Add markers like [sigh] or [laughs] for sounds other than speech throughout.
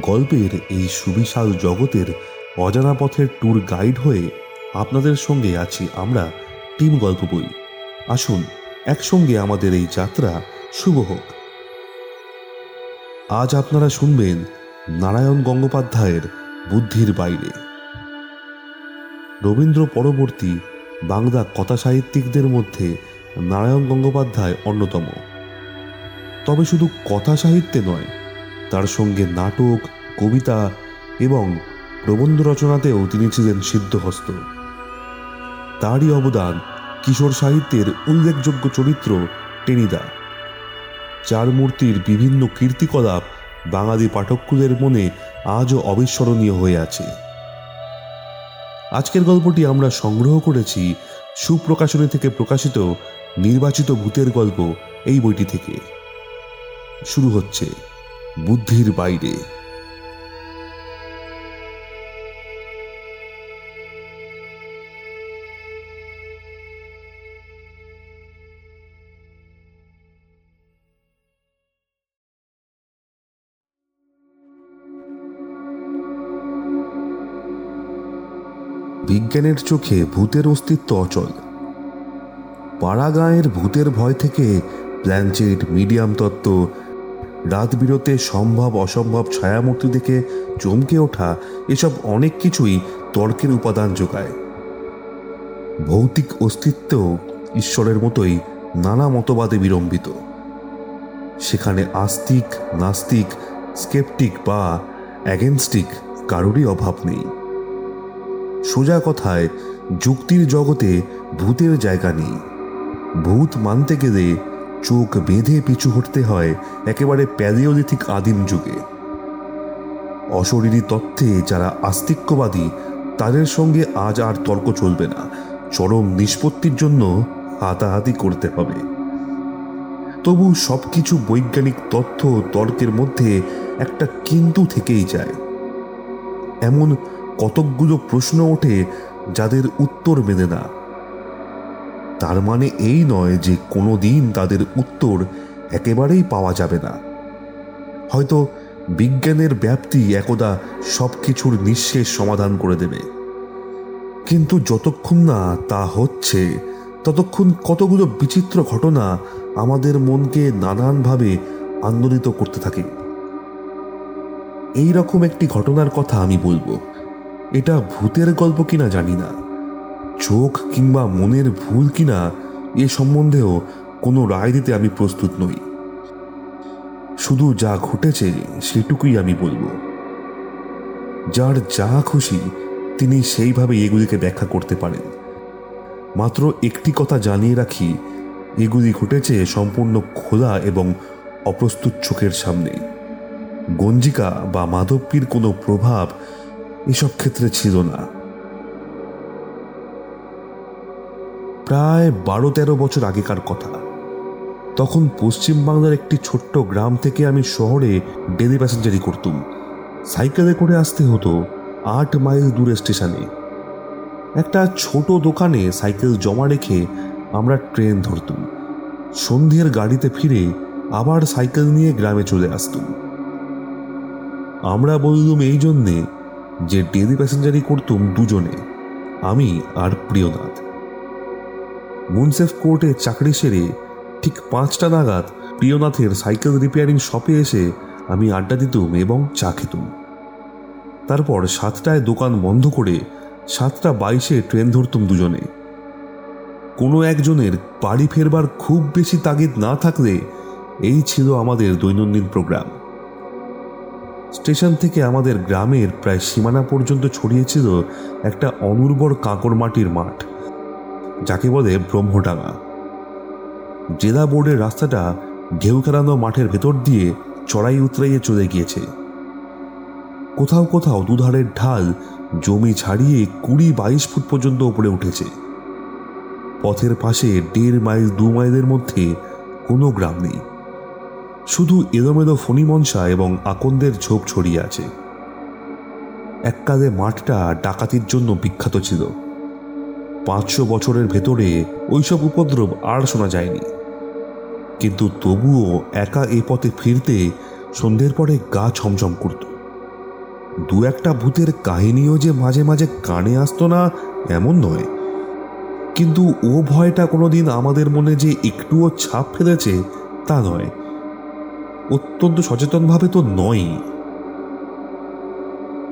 গল্পের এই সুবিশাল জগতের অজানা পথের ট্যুর গাইড হয়ে আপনাদের সঙ্গে আছি আমরা টিম গল্প বই। আসুন, একসঙ্গে আমাদের এই যাত্রা শুভ হোক। আজ আপনারা শুনবেন নারায়ণ গঙ্গোপাধ্যায়ের বুদ্ধির বাইরে। রবীন্দ্র পরবর্তী বাংলা কথা সাহিত্যিকদের মধ্যে নারায়ণ গঙ্গোপাধ্যায় অন্যতম। তবে শুধু কথা সাহিত্যে নয় তার সঙ্গে নাটক, কবিতা এবং প্রবন্ধ রচনাতেও তিনি ছিলেন সিদ্ধহস্ত। তারই অবদান কিশোর সাহিত্যের উল্লেখযোগ্য চরিত্র টেনিদা। চার মূর্তির বিভিন্ন কীর্তিকলাপ বাঙালি পাঠককুলের মনে আজও অবিস্মরণীয় হয়ে আছে। আজকের গল্পটি আমরা সংগ্রহ করেছি সুপ্রকাশনী থেকে প্রকাশিত নির্বাচিত ভূতের গল্প এই বইটি থেকে। শুরু হচ্ছে। বুদ্ধির বাইরে। বিজ্ঞানের চোখে ভূতের অস্তিত্ব অচল। পাড়াগাঁয়ের ভূতের ভয় থেকে প্ল্যানচেট মিডিয়াম তত্ত্ব রাত বিরতে সম্ভব অসম্ভব ছায়ামূর্তি দেখে চমকে ওঠা এসব অনেক কিছুই তর্কের উপাদান যোগায়। ভৌতিক অস্তিত্ব ঈশ্বরের মতোই নানা মতবাদে বিলম্বিত সেখানে আস্তিক, নাস্তিক, স্কেপটিক বা অ্যাগেনস্টিক কারোরই অভাব নেই। সোজা কথায়, যুক্তির জগতে ভূতের জায়গা নেই। ভূত মানতে গেলে চোখ বেঁধে পিছু হটতে হয় একেবারে প্যালিওলিথিক আদিম যুগে। অশরীরী তত্ত্বে যারা আস্তিক্যবাদী, তাদের সঙ্গে আজ আর তর্ক চলবে না। চরম নিষ্পত্তির জন্য হাতাহাতি করতে হবে। তবু সবকিছু বৈজ্ঞানিক তথ্য তর্কের মধ্যে একটা কিন্তু থেকেই যায়। এমন কতকগুলো প্রশ্ন ওঠে যাদের উত্তর মেলে না। তার মানে এই নয় যে কোনো দিন তাদের উত্তর একেবারেই পাওয়া যাবে না। হয়তো বিজ্ঞানের ব্যাপ্তি একদা সব কিছুর নিঃশেষ সমাধান করে দেবে। কিন্তু যতক্ষণ না তা হচ্ছে, ততক্ষণ কতগুলো বিচিত্র ঘটনা আমাদের মনকে নানানভাবে আন্দোলিত করতে থাকে। এই রকম একটি ঘটনার কথা আমি বলব। এটা ভূতের গল্প কিনা জানি না। চোখ কিংবা মনের ভুল কিনা এ সম্বন্ধেও কোনো রায় দিতে আমি প্রস্তুত নই। শুধু যা ঘটেছে সেটুকুই আমি বলব। যার যা খুশি তিনি সেইভাবে এগুলিকে ব্যাখ্যা করতে পারেন। মাত্র একটি কথা জানিয়ে রাখি, এগুলি ঘটেছে সম্পূর্ণ খোলা এবং অপ্রস্তুত চোখের সামনে। গঞ্জিকা বা মাধবপীর কোনো প্রভাব এসব ক্ষেত্রে ছিল না। প্রায় বারো তেরো বছর আগেকার কথা। তখন পশ্চিম বাংলার একটি ছোট্ট গ্রাম থেকে আমি শহরে ডেলি প্যাসেঞ্জারি করতুম। সাইকেলে করে আসতে হতো আট মাইল দূরে স্টেশনে। একটা ছোট দোকানে সাইকেল জমা রেখে আমরা ট্রেন ধরতুম। সন্ধ্যের গাড়িতে ফিরে আবার সাইকেল নিয়ে গ্রামে চলে আসতুম। আমরা বললুম এই জন্যে যে ডেলি প্যাসেঞ্জারি করতুম দুজনে, আমি আর প্রিয়নাথ। মুনসেফ কোর্টে চাকরি সেরে ঠিক পাঁচটা নাগাদ প্রিয়নাথের সাইকেল রিপেয়ারিং শপে এসে আমি আড্ডা দিতুম এবং চা খেতুম। তারপর সাতটায় দোকান বন্ধ করে সাতটা বাইশে ট্রেন ধরতুম দুজনে। কোনো একজনের বাড়ি ফেরবার খুব বেশি তাগিদ না থাকলে এই ছিল আমাদের দৈনন্দিন প্রোগ্রাম। স্টেশন থেকে আমাদের গ্রামের প্রায় সীমানা পর্যন্ত ছড়িয়েছিল একটা অনুর্বর কাঁকর মাটির মাঠ। যাকে বলে ব্রহ্মডাঙ্গা। জেলা বোর্ডের রাস্তাটা ঢেউ খেলানো মাঠের ভেতর দিয়ে চড়াই উতরাইয়ে চলে গিয়েছে। কোথাও কোথাও দুধারের ঢাল জমি ছাড়িয়ে কুড়ি বাইশ ফুট পর্যন্ত উপরে উঠেছে। পথের পাশে দেড় মাইল, দু মাইলের মধ্যে কোনো গ্রাম নেই। শুধু এলোমেলো ফণিমনসা এবং আকন্দের ঝোপ ছড়িয়ে আছে। এককালে মাঠটা ডাকাতির জন্য বিখ্যাত ছিল। পাঁচশো বছরের ভেতরে ওইসব উপদ্রব আর শোনা যায়নি। কিন্তু তবুও একা এ পথে ফিরতে সন্ধ্যের পরে গা ছমছম করত। দু একটা ভূতের কাহিনীও যে মাঝে মাঝে কানে আসতো না, এমন নয়। কিন্তু ও ভয়টা কোনোদিন আমাদের মনে যে একটুও ছাপ ফেলেছে, তা নয়। অত্যন্ত সচেতনভাবে তো নয়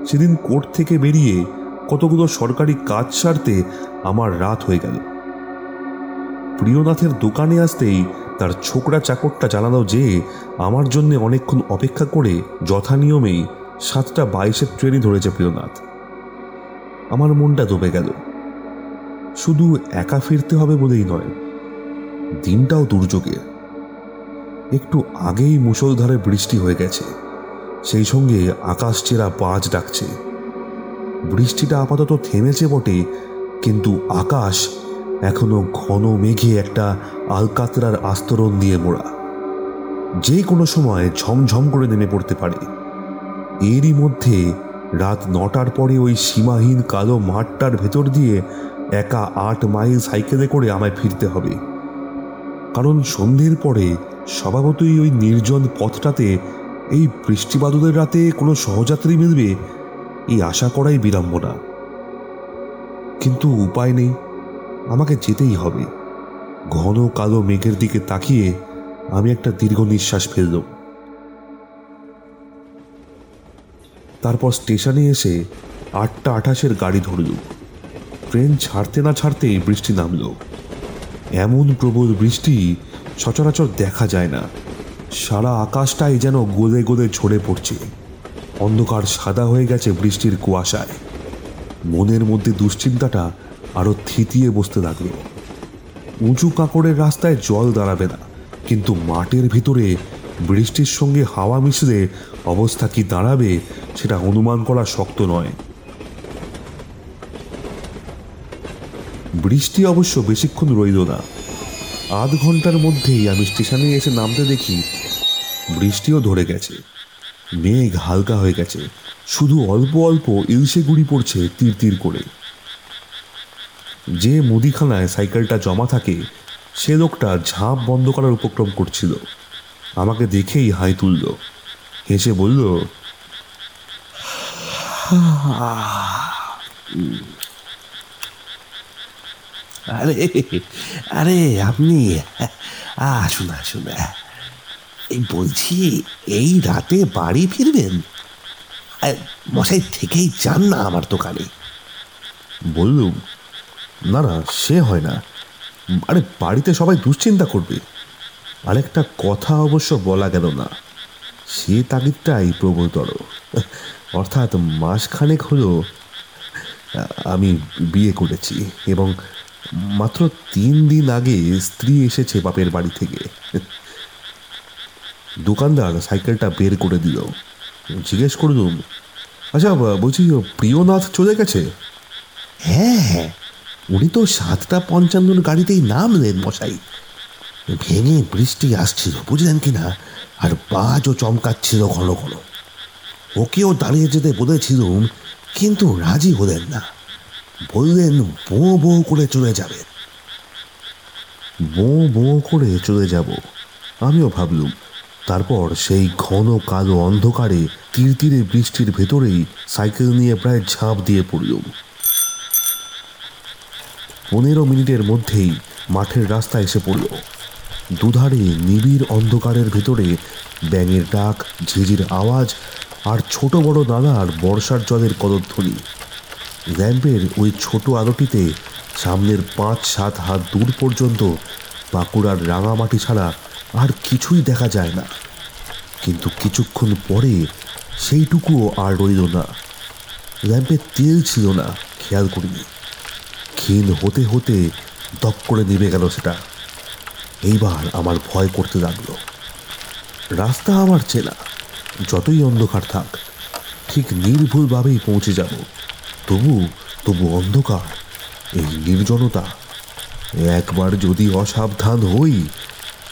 সেদিন কোর্ট থেকে বেরিয়ে কতগুলো সরকারি কাজ সারতে আমার রাত হয়ে গেল। প্রিয়নাথের দোকানে আসতেই তার ছোকরা চাকরটা জানালো যে, আমার জন্য অনেকক্ষণ অপেক্ষা করে যথানিয়মেই সাতটা বাইশের ট্রেনই ধরেছে প্রিয়নাথ। আমার মনটা দবে গেল। শুধু একা ফিরতে হবে বলেই নয়, দিনটাও দুর্যোগের। একটু আগেই মুষলধারে বৃষ্টি হয়ে গেছে, সেই সঙ্গে আকাশ চেরা বাজ ডাকছে। বৃষ্টিটা আপাতত থেমেছে বটে কিন্তু আকাশ এখনও ঘন মেঘে একটা আলকাতরার আস্তরণ দিয়ে মোড়া। যে কোনো সময় ঝমঝম করে নেমে পড়তে পারে। এরই মধ্যে রাত নটার পরে ওই সীমাহীন কালো মাঠটার ভেতর দিয়ে একা আট মাইল সাইকেলে করে আমায় ফিরতে হবে। কারণ সন্ধ্যের পরে স্বভাবতই ওই নির্জন পথটাতে এই বৃষ্টিবাদলের রাতে কোনো সহযাত্রী মিলবে এই আশা করাই বিড়ম্বনা। কিন্তু উপায় নেই, আমাকে যেতেই হবে। ঘন কালো মেঘের দিকে তাকিয়ে আমি একটা দীর্ঘ নিঃশ্বাস ফেললাম। তারপর স্টেশনে এসে আটটা আঠাশের গাড়ি ধরল ট্রেন ছাড়তে না ছাড়তেই বৃষ্টি নামল। এমন প্রবল বৃষ্টি সচরাচর দেখা যায় না। সারা আকাশটাই যেন গলে গলে ঝরে পড়ছে। অন্ধকার সাদা হয়ে গেছে বৃষ্টির কুয়াশায়। মনের মধ্যে দুশ্চিন্তাটা আরও থিতিয়ে বসতে লাগল। উঁচু কাঁকড়ের রাস্তায় জল দাঁড়াবে না, কিন্তু মাঠের ভিতরে বৃষ্টির সঙ্গে হাওয়া মিশলে অবস্থা কি দাঁড়াবে সেটা অনুমান করা শক্ত নয়। বৃষ্টি অবশ্য বেশিক্ষণ রইল না। আধ ঘণ্টার মধ্যেই আমি স্টেশনে এসে নামতে দেখি বৃষ্টিও ধরে গেছে। মেঘ হালকা হয়ে গেছে। শুধু অল্প অল্প ইলশে গুড়ি পড়ছে তীর তীর করে। যে মুদিখানায় সাইকেলটা জমা থাকে, সে লোকটা ঝাঁপ বন্ধ করার উপক্রম করছিল। আমাকে দেখেই হাই তুলল। হেসে বলল, আরে আরে আপনি, আসুন আসুন। এই বলছি, এই রাতে বাড়ি ফিরবেন? মশাই থেকেই যান না আমার দোকানে। বললুম, না না, সে হয় না। আরে, বাড়িতে সবাই দুশ্চিন্তা করবে। আরেকটা কথা অবশ্য বলা গেল না, সে তাগিদটাই প্রবলতর। অর্থাৎ মাসখানেক হলো, আমি বিয়ে করেছি এবং মাত্র তিন দিন আগে স্ত্রী এসেছে বাপের বাড়ি থেকে। দোকানদার সাইকেলটা বের করে দিল। জিজ্ঞেস করলুম আচ্ছা বলছি প্রিয়নাথ চলে গেছে? হ্যাঁ উনি তো সাতটা পঞ্চান্নর গাড়িতেই নামলেন মশাই। ভেঙে বৃষ্টি আসছিল, বুঝলেন কি না? আর বাজও চমকাচ্ছিল ঘন ঘন। ওকেও দাঁড়িয়ে যেতে বলেছিলুম, কিন্তু রাজি হলেন না। বললেন, বো বো করে চলে যাবেন। বো বো করে চলে যাব। আমিও ভাবলুম তারপর সেই ঘন কালো অন্ধকারে তীর তীরে বৃষ্টির ভেতরেই সাইকেল নিয়ে প্রায় ঝাঁপ দিয়ে পড়লুম। পনেরো মিনিটের মধ্যেই মাঠের রাস্তা এসে পড়ল। দুধারে নিবিড় অন্ধকারের ভেতরে ব্যাঙের ডাক, ঝিঝির আওয়াজ আর ছোট বড় নালার বর্ষার জলের কদধ্বনি। ল্যাম্পের ওই ছোট আলোটিতে সামনের পাঁচ সাত হাত দূর পর্যন্ত বাঁকুড়ার রাঙামাটি ছাড়া আর কিছুই দেখা যায় না। কিন্তু কিছুক্ষণ পরে সেইটুকুও আর রইল না। ল্যাম্পে তেল ছিল না, খেয়াল করিনি। ক্ষীণ হতে হতে দপ করে নেমে গেল সেটা। এইবার আমার ভয় করতে লাগল। রাস্তা আমার চেনা, যতই অন্ধকার থাক, ঠিক নির্ভুলভাবেই পৌঁছে যাব। তবু তবু অন্ধকার, এই নির্জনতা। একবার যদি অসাবধান হই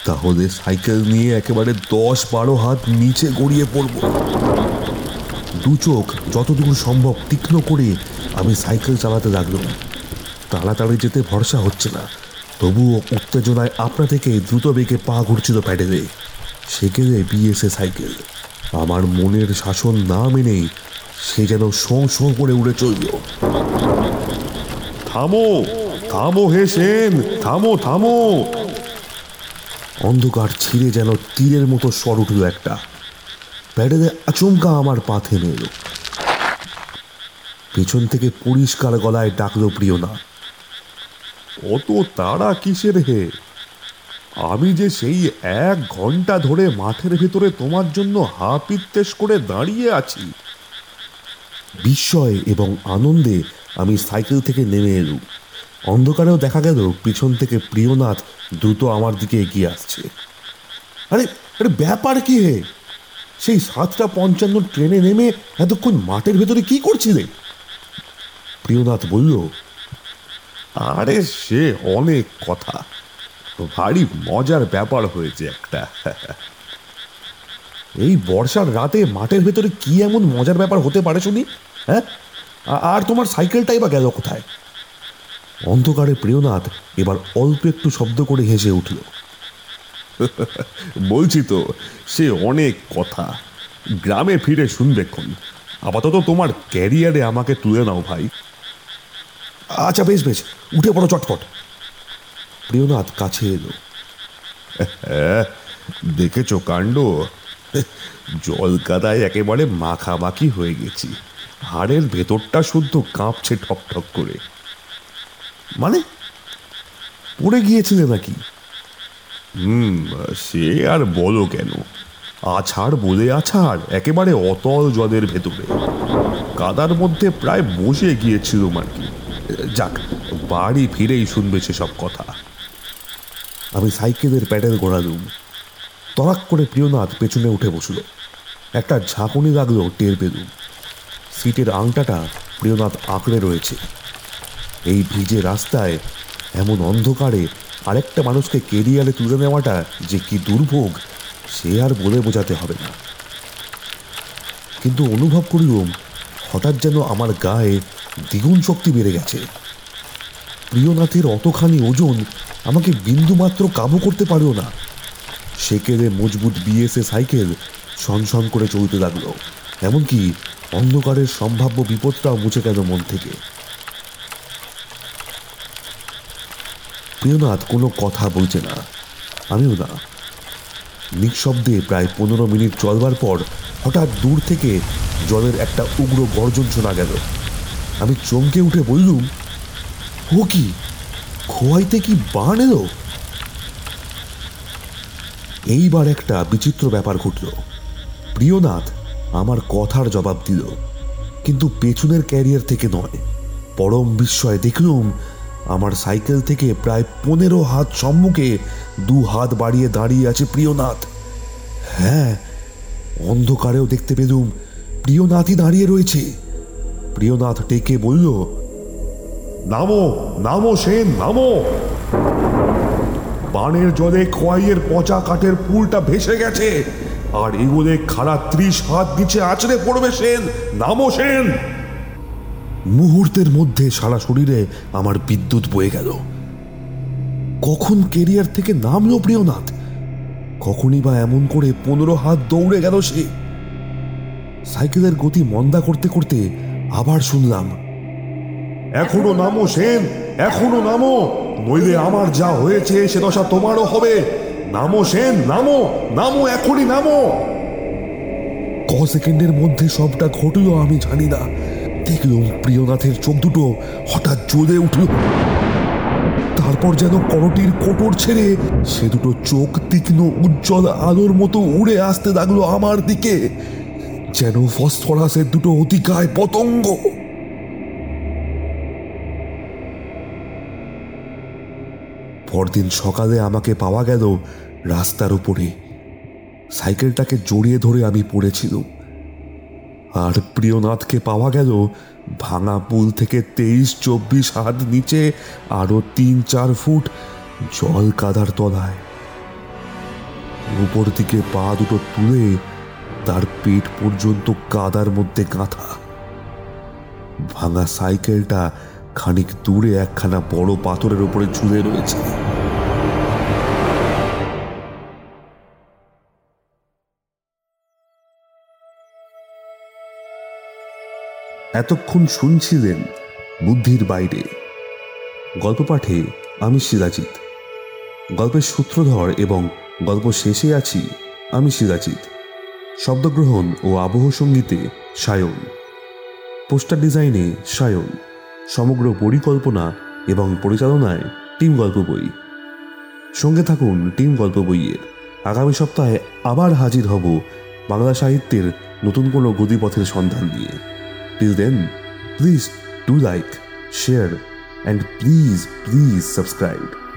তাহলে সাইকেল নিয়ে একেবারে দশ বারো হাত নিচে গড়িয়ে পড়ব। দু চোখ যতদূর সম্ভব তীক্ষ্ণ করে আমি সাইকেল চালাতে লাগলাম। তাড়াতাড়ি যেতে ভরসা হচ্ছে না। তবুও উত্তেজনায় আপনা থেকে দ্রুত বেগে পা ঘুরছিল প্যাডেলে। সেকেলে বিএসএ সাইকেল। আমার মনের শাসন না মেনেই সে যেন শোঁ শোঁ করে উড়ে চলল। থামো থামো হে সেন, থামো থামো। অন্ধকার ছিঁড়ে যেন তীরের মতো স্বর উঠল একটা। প্যাডেলে আচমকা আমার পা থেমে এলো পেছন থেকে পরিষ্কার গলায় ডাকলো প্রিয় না অত তারা কিসের হে? আমি যে সেই এক ঘণ্টা ধরে মাঠের ভেতরে তোমার জন্য হা পিত্তেশ করে দাঁড়িয়ে আছি। বিস্ময় এবং আনন্দে আমি সাইকেল থেকে নেমে এলুম। অন্ধকারেও দেখা গেল পিছন থেকে প্রিয়নাথ দ্রুত আমার দিকে এগিয়ে আসছে। আরে আরে ব্যাপার কি হে? সেই সাতটা পঞ্চান্ন ট্রেনে নেমে এতক্ষণ মাঠের ভেতরে কি করছিলে? প্রিয়নাথ বলল, আরে সে অনেক কথা। ভারী মজার ব্যাপার হয়েছে একটা। এই বর্ষার রাতে মাঠের ভেতরে কি এমন মজার ব্যাপার হতে পারে শুনি? হ্যাঁ? আর তোমার সাইকেলটাই বা গেল কোথায়? অন্ধকারে প্রিয়নাথ এবার অল্প একটু শব্দ করে হেসে উঠল। [laughs] বলছি তো সে অনেক কথা। গ্রামে ফিরে শুনবেক্ষণ আপাতত তোমার ক্যারিয়ারে আমাকে তুলে নাও ভাই। আচ্ছা বেশ বেশ। উঠে পড়ো চটপট। প্রিয়নাথ কাছে এলো। [laughs] দেখেছ কাণ্ড? [laughs] জল কাদায় একেবারে মাখামাখি হয়ে গেছি। হাড়ের ভেতরটা শুদ্ধ কাঁপছে ঠক ঠক করে। মানে? পড়ে গিয়েছিলে নাকি? হুম, সে আর বলো কেন? আছাড় বলে আছাড়, একেবারে অতল জলের ভেতরে। কাদার মধ্যে প্রায় বসে গিয়েছিলাম আর কি যাক, বাড়ি ফিরেই শুনবে সব কথা। আমি সাইকেলের প্যাডেল গোড়ালুম। তরাক করে প্রিয়নাথ পেছনে উঠে বসল। একটা ঝাঁকুনি লাগল টের পেলুম। সিটের আংটাটা প্রিয়নাথ আঁকড়ে রয়েছে। এই ভিজে রাস্তায় এমন অন্ধকারে আরেকটা মানুষকে কেরিয়ারে তুলে নেওয়াটা যে কি দুর্ভোগ, সে আর বলে বোঝাতে হবে না। কিন্তু অনুভব করিলুম হঠাৎ যেন আমার গায়ে দ্বিগুণ শক্তি বেড়ে গেছে। প্রিয়নাথের অতখানি ওজন আমাকে বিন্দুমাত্র কাবু করতে পারল না। সেকেলে মজবুত বিএসএ সাইকেল সনসন করে চলতে লাগল, এমনকি অন্ধকারের সম্ভাব্য বিপদটাও মুছে গেল মন থেকে। প্রিয়নাথ কোনো কথা বলছে না। আমিও না। নিঃশব্দে প্রায় পনেরো মিনিট চলবার পর হঠাৎ দূর থেকে জলের একটা উগ্র গর্জন শোনা গেল। আমি চমকে উঠে বললুম, ও কি? খোয়াইতে কি বান এলো? এইবার একটা বিচিত্র ব্যাপার ঘটল। প্রিয়নাথ আমার কথার জবাব দিল, কিন্তু পেছনের ক্যারিয়ার থেকে নয়। পরম বিস্ময়ে দেখলুম আমার সাইকেল থেকে প্রায় পনেরো হাত সম্মুখে দু হাত বাড়িয়ে দাঁড়িয়ে আছে প্রিয়নাথ। হ্যাঁ অন্ধকারেও দেখতে পেলুম প্রিয়নাথই দাঁড়িয়ে রয়েছে। প্রিয়নাথ টেকে বলল, নামো নামো সেন, নামো! বানের জলে খোয়াইয়ের পচা কাঠের পুলটা ভেসে গেছে, আর এগুলে খাড়া ত্রিশ হাত নিচে আছড়ে পড়বে সেন। নামো সেন! মুহূর্তের মধ্যে সারা শরীরে আমার বিদ্যুৎ বয়ে গেল। কখন কেরিয়ার থেকে নামলো প্রিয়নাথ? কখনই বা এমন করে পনেরো হাত দৌড়ে গেল সে। সাইকেলের গতি মন্দা করতে করতে আবার শুনলাম, এখনও নামো সেন, এখনও নামো, নইলে আমার যা হয়েছে সে দশা তোমারও হবে। নামো সেন, নামো নামো, এখনই নামো। ক সেকেন্ডের মধ্যে সবটা ঘটলো আমি জানি না। দেখলুম প্রিয়নাথের চোখ দুটো হঠাৎ জ্বলে উঠল। তারপর যেন করটির কোটর ছেড়ে সে দুটো চোখ তীক্ষ্ণ, উজ্জ্বল আলোর মতো উড়ে আসতে লাগল আমার দিকে, যেন ফসফরাসের দুটো অতিকায় পতঙ্গ। পরদিন সকালে আমাকে পাওয়া গেল রাস্তার উপরে। সাইকেলটাকে জড়িয়ে ধরে আমি পড়েছিলাম। আর প্রিয়নাথকে পাওয়া গেল ভাঙা পুল থেকে তেইশ, চব্বিশ হাত নিচে আরও তিন, চার ফুট জল কাদার তলায়। উপর দিকে পা দুটো তুলে তার পেট পর্যন্ত কাদার মধ্যে গাঁথা। ভাঙা সাইকেলটা খানিক দূরে একখানা বড় পাথরের উপরে ঝুলে রয়েছে। এতক্ষণ শুনছিলেন বুদ্ধির বাইরে। গল্প পাঠে আমি সিরাজিৎ গল্পের সূত্রধর এবং গল্প শেষে আছি আমি সিরাজিৎ শব্দগ্রহণ ও আবহ সঙ্গীতে সায়ন। পোস্টার ডিজাইনে সায়ন। সমগ্র পরিকল্পনা এবং পরিচালনায় টিম গল্প বই। সঙ্গে থাকুন টিম গল্প বইয়ের। আগামী সপ্তাহে আবার হাজির হব বাংলা সাহিত্যের নতুন কোনো গতিপথের সন্ধান নিয়ে। Till then, please do like, share, and please, please subscribe.